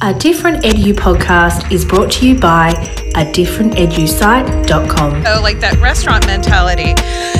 A Different Edu podcast is brought to you by a differentedusite.com. So, oh, like that restaurant mentality.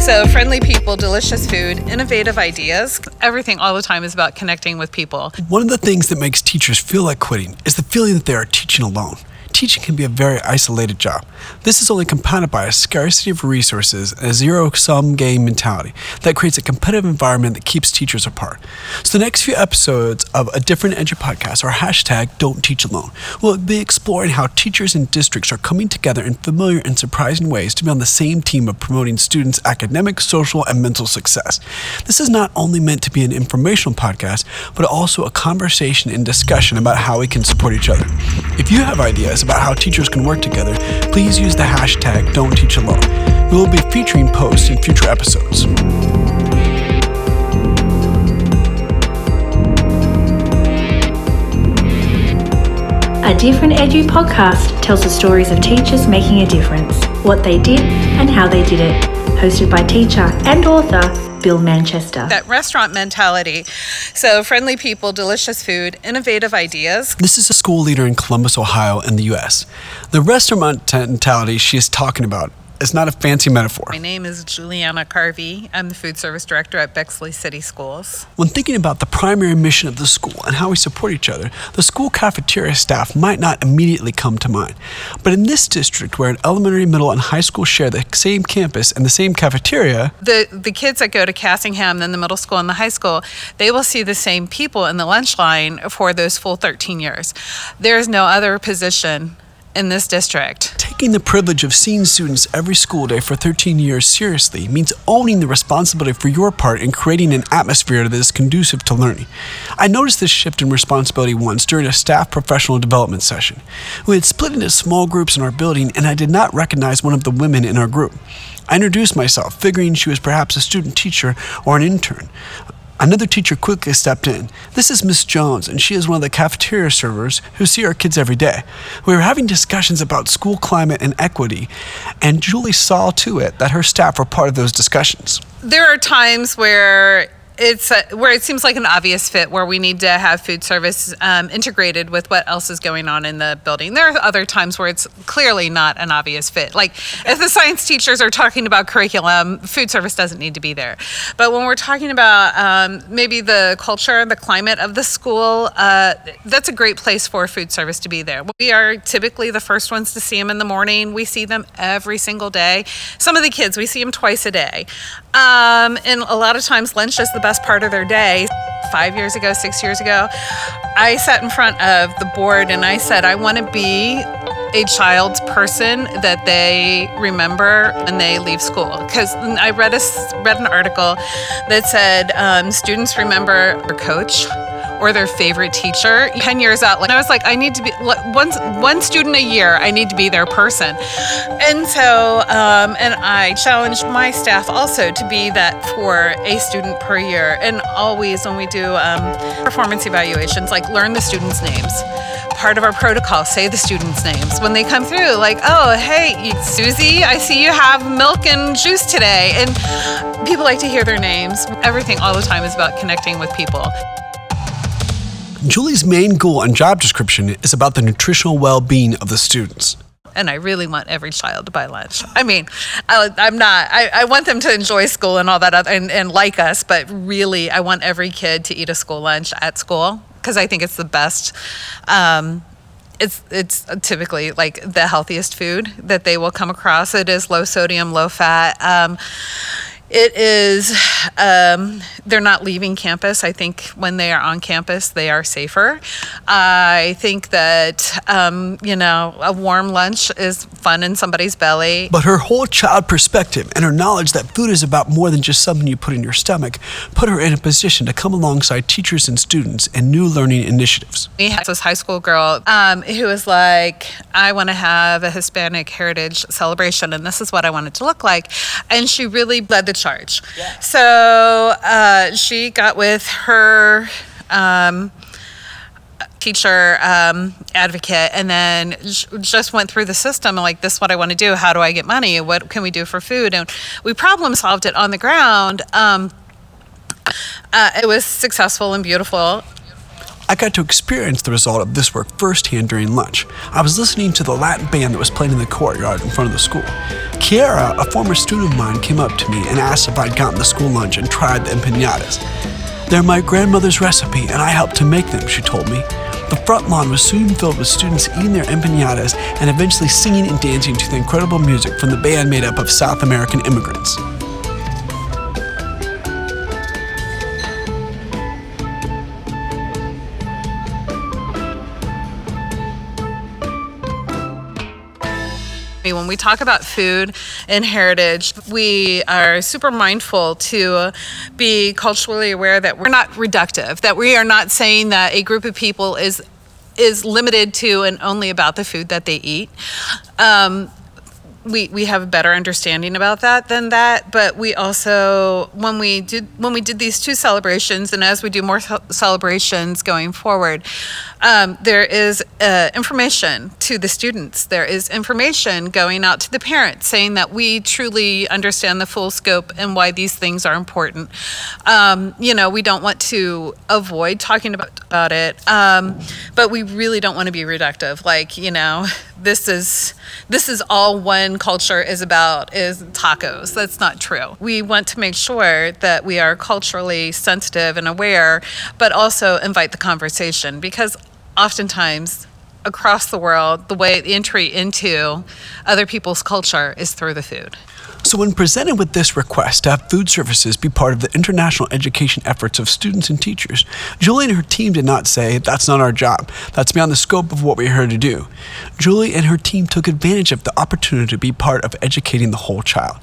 So, friendly people, delicious food, innovative ideas. Everything all the time is about connecting with people. One of the things that makes teachers feel like quitting is the feeling that they are teaching alone teaching can be a very isolated job. This is only compounded by a scarcity of resources and a zero sum game mentality that creates a competitive environment that keeps teachers apart. So, the next few episodes of a different Edu podcast are hashtag Don't Teach Alone. We'll be exploring how teachers and districts are coming together in familiar and surprising ways to be on the same team of promoting students' academic, social, and mental success. This is not only meant to be an informational podcast, but also a conversation and discussion about how we can support each other. If you have ideas about how teachers can work together, please use the hashtag Don't Teach Alone. We will be featuring posts in future episodes. A Different Edu podcast tells the stories of teachers making a difference, what they did, and how they did it. Hosted by teacher and author Bill Manchester. That restaurant mentality. So, friendly people, delicious food, innovative ideas. This is a school leader in Columbus, Ohio, in the U.S. The restaurant mentality she is talking about is not a fancy metaphor. My name is Julianna Carvi. I'm the food service director at Bexley City Schools. When thinking about the primary mission of the school and how we support each other, the school cafeteria staff might not immediately come to mind. But in this district, where an elementary, middle, and high school share the same campus and the same cafeteria, the the kids that go to Cassingham, then the middle school and the high school, they will see the same people in the lunch line for those full 13 years. There is no other position in this district. Taking the privilege of seeing students every school day for 13 years seriously means owning the responsibility for your part in creating an atmosphere that is conducive to learning. I noticed this shift in responsibility once during a staff professional development session. We had split into small groups in our building, and I did not recognize one of the women in our group. I introduced myself, figuring she was perhaps a student teacher or an intern. Another teacher quickly stepped in. This is Miss Jones, and she is one of the cafeteria servers who see our kids every day. We were having discussions about school climate and equity, and Julie saw to it that her staff were part of those discussions. There are times where it's a, where it seems like an obvious fit where we need to have food service um, integrated with what else is going on in the building. There are other times where it's clearly not an obvious fit. Like if the science teachers are talking about curriculum, food service doesn't need to be there. But when we're talking about um, maybe the culture, the climate of the school, uh, that's a great place for food service to be there. We are typically the first ones to see them in the morning. We see them every single day. Some of the kids, we see them twice a day. Um, and a lot of times lunch is the best part of their day. Five years ago, six years ago, I sat in front of the board and I said, I want to be a child's person that they remember when they leave school. Because I read a read an article that said um, students remember their coach or their favorite teacher. 10 years out like i was like i need to be one, one student a year i need to be their person. And so um, and i challenged my staff also to be that for a student per year. And always when we do um, performance evaluations like learn the students names. Part of our protocol say the students names. When they come through like oh hey susie i see you have milk and juice today. And people like to hear their names. Everything all the time is about connecting with people Julie's main goal and job description is about the nutritional well being of the students. And I really want every child to buy lunch. I mean, I, am not, I, I, want them to enjoy school and all that other, and, and like us, but really, I want every kid to eat a school lunch at school because I think it's the best. Um, it's it's typically like the healthiest food that they will come across. It is low sodium, low fat. Um, it is, um, they're not leaving campus. I think when they are on campus, they are safer. I think that, um, you know, a warm lunch is fun in somebody's belly. But her whole child perspective and her knowledge that food is about more than just something you put in your stomach put her in a position to come alongside teachers and students and new learning initiatives. We had this high school girl um, who was like, I want to have a Hispanic heritage celebration, and this is what I want it to look like. And she really led the charge. Yeah. So uh, she got with her. Um, teacher um, advocate and then just went through the system like this is what i want to do how do i get money what can we do for food and we problem solved it on the ground um, uh, it was successful and beautiful I got to experience the result of this work firsthand during lunch. I was listening to the Latin band that was playing in the courtyard in front of the school. Kiara, a former student of mine, came up to me and asked if I'd gotten the school lunch and tried the empanadas. They're my grandmother's recipe, and I helped to make them, she told me. The front lawn was soon filled with students eating their empanadas and eventually singing and dancing to the incredible music from the band made up of South American immigrants. We talk about food and heritage, we are super mindful to be culturally aware that we're not reductive, that we are not saying that a group of people is is limited to and only about the food that they eat. Um, we, we have a better understanding about that than that but we also when we did when we did these two celebrations and as we do more celebrations going forward um, there is uh, information to the students. There is information going out to the parents saying that we truly understand the full scope and why these things are important. Um, you know we don't want to avoid talking about, about it um, but we really don't want to be reductive. Like you know this is this is all one culture is about is tacos. That's not true. We want to make sure that we are culturally sensitive and aware, but also invite the conversation because oftentimes across the world, the way the entry into other people's culture is through the food. So, when presented with this request to have food services be part of the international education efforts of students and teachers, Julie and her team did not say, That's not our job. That's beyond the scope of what we're here to do. Julie and her team took advantage of the opportunity to be part of educating the whole child.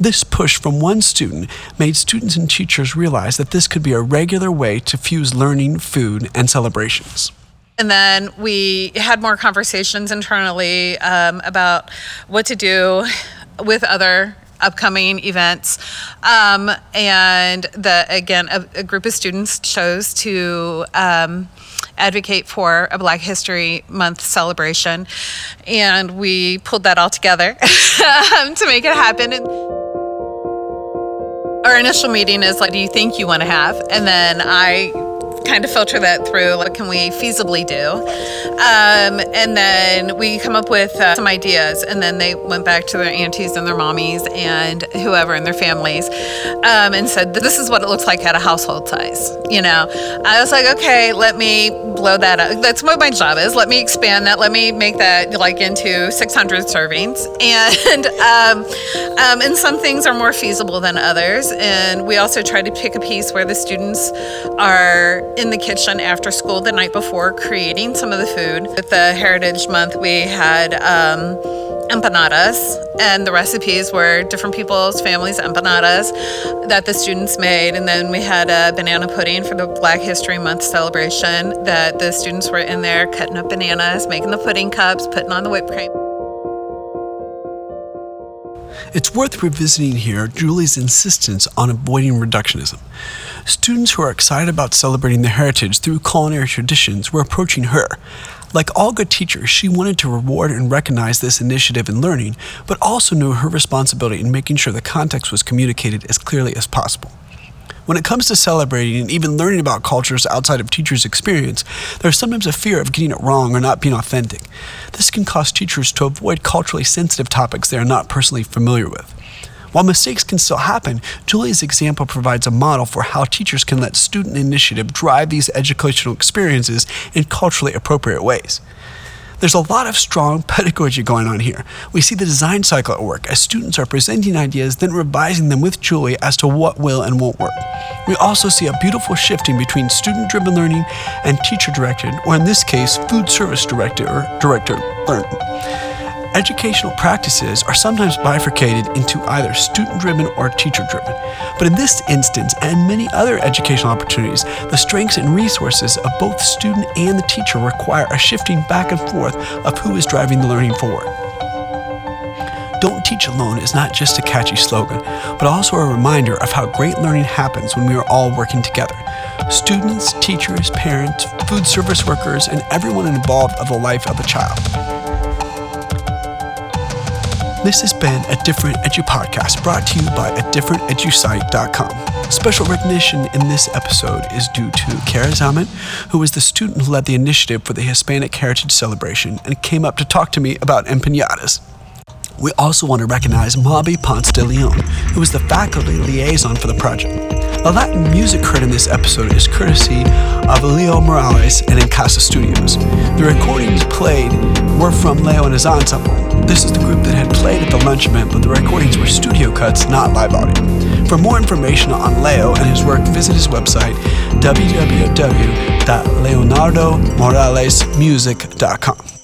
This push from one student made students and teachers realize that this could be a regular way to fuse learning, food, and celebrations. And then we had more conversations internally um, about what to do with other upcoming events. Um, and the again, a, a, group of students chose to um, advocate for a Black History Month celebration, and we pulled that all together um, to make it happen. Our initial meeting is like, "Do you think you want to have?" And then I kind of filter that through what can we feasibly do? Um, and then we come up with uh, some ideas and then they went back to their aunties and their mommies and whoever in their families um, and said this is what it looks like at a household size you know? I was like okay let me blow that up. That's what my job is. Let me expand that. Let me make that like into 600 servings. And um, um, and some things are more feasible than others. And we also try to pick a piece where the students are in the kitchen after school the night before creating some of the food. With the Heritage Month, we had um, empanadas, and the recipes were different people's families' empanadas that the students made. And then we had a banana pudding for the Black History Month celebration that the students were in there cutting up bananas, making the pudding cups, putting on the whipped cream. It's worth revisiting here Julie's insistence on avoiding reductionism. Students who are excited about celebrating their heritage through culinary traditions were approaching her. Like all good teachers, she wanted to reward and recognize this initiative in learning, but also knew her responsibility in making sure the context was communicated as clearly as possible. When it comes to celebrating and even learning about cultures outside of teachers' experience, there's sometimes a fear of getting it wrong or not being authentic. This can cause teachers to avoid culturally sensitive topics they are not personally familiar with. While mistakes can still happen, Julie's example provides a model for how teachers can let student initiative drive these educational experiences in culturally appropriate ways. There's a lot of strong pedagogy going on here. We see the design cycle at work as students are presenting ideas, then revising them with Julie as to what will and won't work. We also see a beautiful shifting between student driven learning and teacher directed, or in this case, food service directed or director learning. Educational practices are sometimes bifurcated into either student driven or teacher driven. But in this instance, and many other educational opportunities, the strengths and resources of both the student and the teacher require a shifting back and forth of who is driving the learning forward. Don't Teach Alone is not just a catchy slogan, but also a reminder of how great learning happens when we are all working together. Students, teachers, parents, food service workers, and everyone involved of the life of a child. This has been a Different Edu podcast brought to you by a differenteduSite.com. Special recognition in this episode is due to Kara Zaman, who was the student who led the initiative for the Hispanic Heritage Celebration and came up to talk to me about empanadas. We also want to recognize Mabi Ponce de Leon, who was the faculty liaison for the project. The Latin music heard in this episode is courtesy of Leo Morales and Encasa Studios. The recordings played were from Leo and his ensemble. This is the group that had played at the lunch event, but the recordings were studio cuts, not live audio. For more information on Leo and his work, visit his website www.leonardomoralesmusic.com.